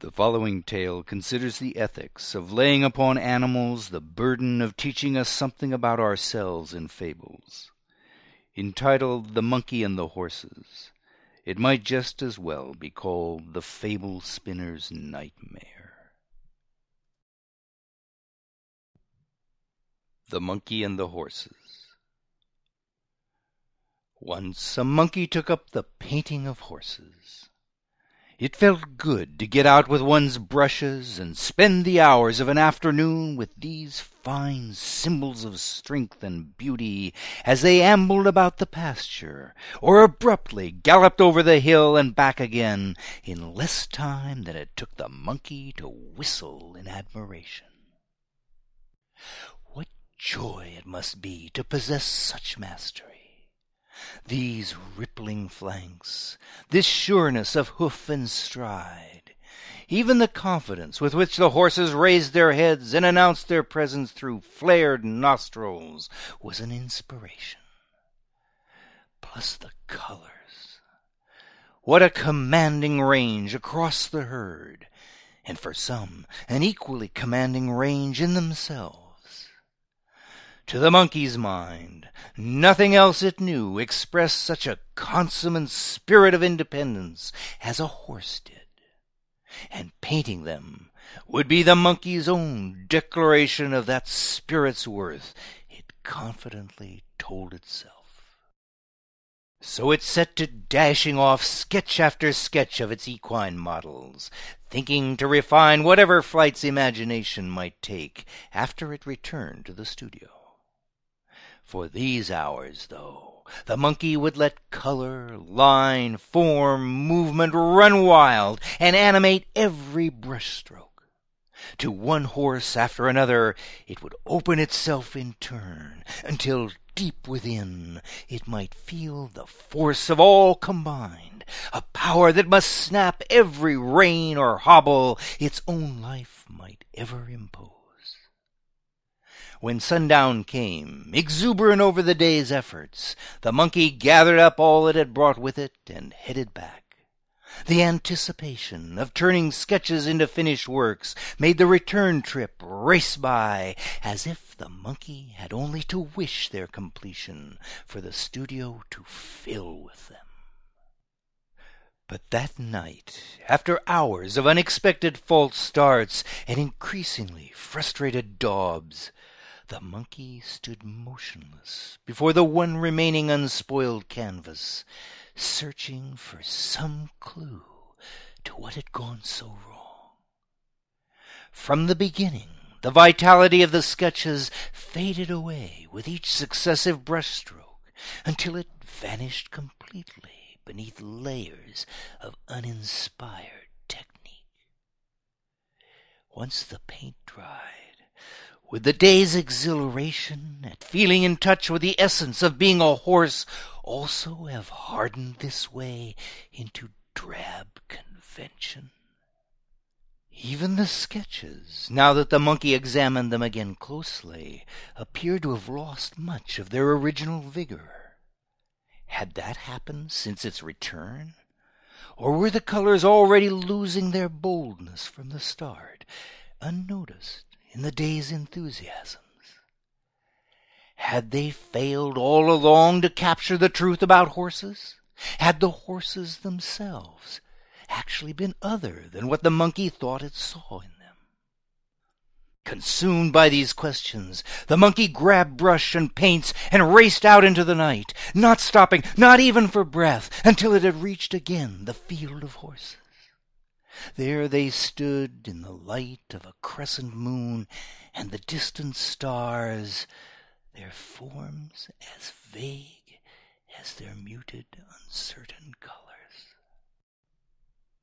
The following tale considers the ethics of laying upon animals the burden of teaching us something about ourselves in fables. Entitled The Monkey and the Horses, it might just as well be called The Fable Spinner's Nightmare. The Monkey and the Horses Once a monkey took up the painting of horses. It felt good to get out with one's brushes and spend the hours of an afternoon with these fine symbols of strength and beauty as they ambled about the pasture, or abruptly galloped over the hill and back again in less time than it took the monkey to whistle in admiration. What joy it must be to possess such mastery! These rippling flanks, this sureness of hoof and stride, even the confidence with which the horses raised their heads and announced their presence through flared nostrils, was an inspiration. Plus the colors. What a commanding range across the herd, and for some an equally commanding range in themselves. To the monkey's mind, nothing else it knew expressed such a consummate spirit of independence as a horse did. And painting them would be the monkey's own declaration of that spirit's worth, it confidently told itself. So it set to dashing off sketch after sketch of its equine models, thinking to refine whatever flight's imagination might take after it returned to the studio. For these hours, though, the monkey would let color, line, form, movement run wild and animate every brush stroke. To one horse after another it would open itself in turn, until deep within it might feel the force of all combined, a power that must snap every rein or hobble its own life might ever impose. When sundown came, exuberant over the day's efforts, the monkey gathered up all it had brought with it and headed back. The anticipation of turning sketches into finished works made the return trip race by as if the monkey had only to wish their completion for the studio to fill with them. But that night, after hours of unexpected false starts and increasingly frustrated daubs, the monkey stood motionless before the one remaining unspoiled canvas, searching for some clue to what had gone so wrong. From the beginning, the vitality of the sketches faded away with each successive brushstroke until it vanished completely beneath layers of uninspired technique. Once the paint dried, would the day's exhilaration at feeling in touch with the essence of being a horse also have hardened this way into drab convention? Even the sketches, now that the monkey examined them again closely, appeared to have lost much of their original vigor. Had that happened since its return? Or were the colors already losing their boldness from the start, unnoticed in the day's enthusiasms? Had they failed all along to capture the truth about horses? Had the horses themselves actually been other than what the monkey thought it saw in them? Consumed by these questions, the monkey grabbed brush and paints and raced out into the night, not stopping, not even for breath, until it had reached again the field of horses. There they stood in the light of a crescent moon and the distant stars, their forms as vague as their muted, uncertain colors.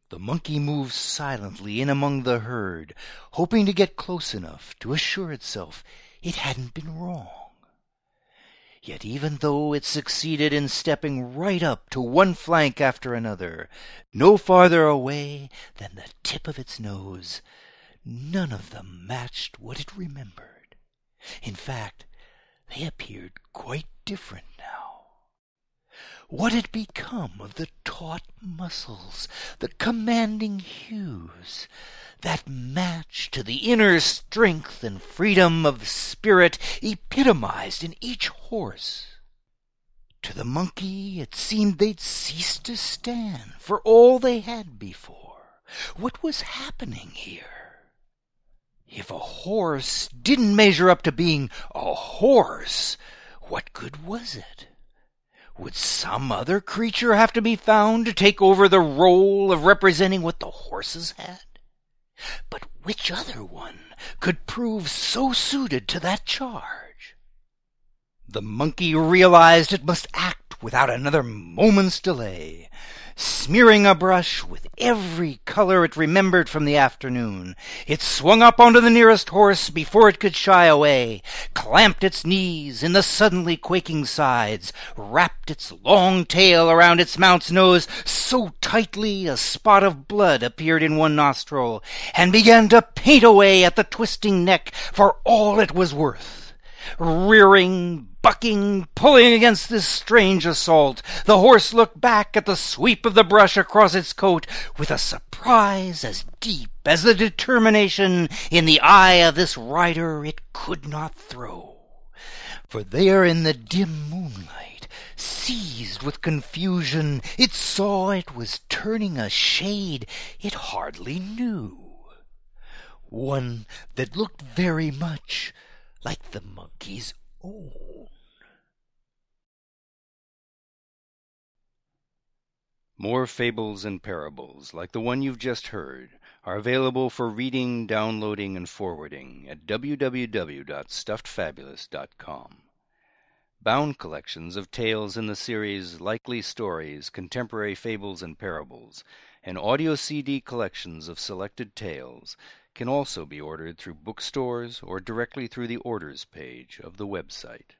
The monkey moved silently in among the herd, hoping to get close enough to assure itself it hadn't been wrong. Yet even though it succeeded in stepping right up to one flank after another, no farther away than the tip of its nose, none of them matched what it remembered. In fact, they appeared quite different now. What had become of the taut muscles, the commanding hues, that match to the inner strength and freedom of spirit epitomized in each horse? To the monkey it seemed they'd ceased to stand for all they had before. What was happening here? If a horse didn't measure up to being a horse, what good was it? Would some other creature have to be found to take over the role of representing what the horses had? But which other one could prove so suited to that charge? The monkey realized it must act without another moment's delay smearing a brush with every color it remembered from the afternoon. It swung up onto the nearest horse before it could shy away, clamped its knees in the suddenly quaking sides, wrapped its long tail around its mount's nose so tightly a spot of blood appeared in one nostril, and began to paint away at the twisting neck for all it was worth. Rearing, bucking, pulling against this strange assault, the horse looked back at the sweep of the brush across its coat with a surprise as deep as the determination in the eye of this rider it could not throw. For there in the dim moonlight, seized with confusion, it saw it was turning a shade it hardly knew. One that looked very much like the monkey's own. More fables and parables like the one you've just heard are available for reading, downloading, and forwarding at www.stuffedfabulist.com. Bound collections of tales in the series Likely Stories, Contemporary Fables and Parables, and audio CD collections of selected tales can also be ordered through bookstores or directly through the orders page of the website.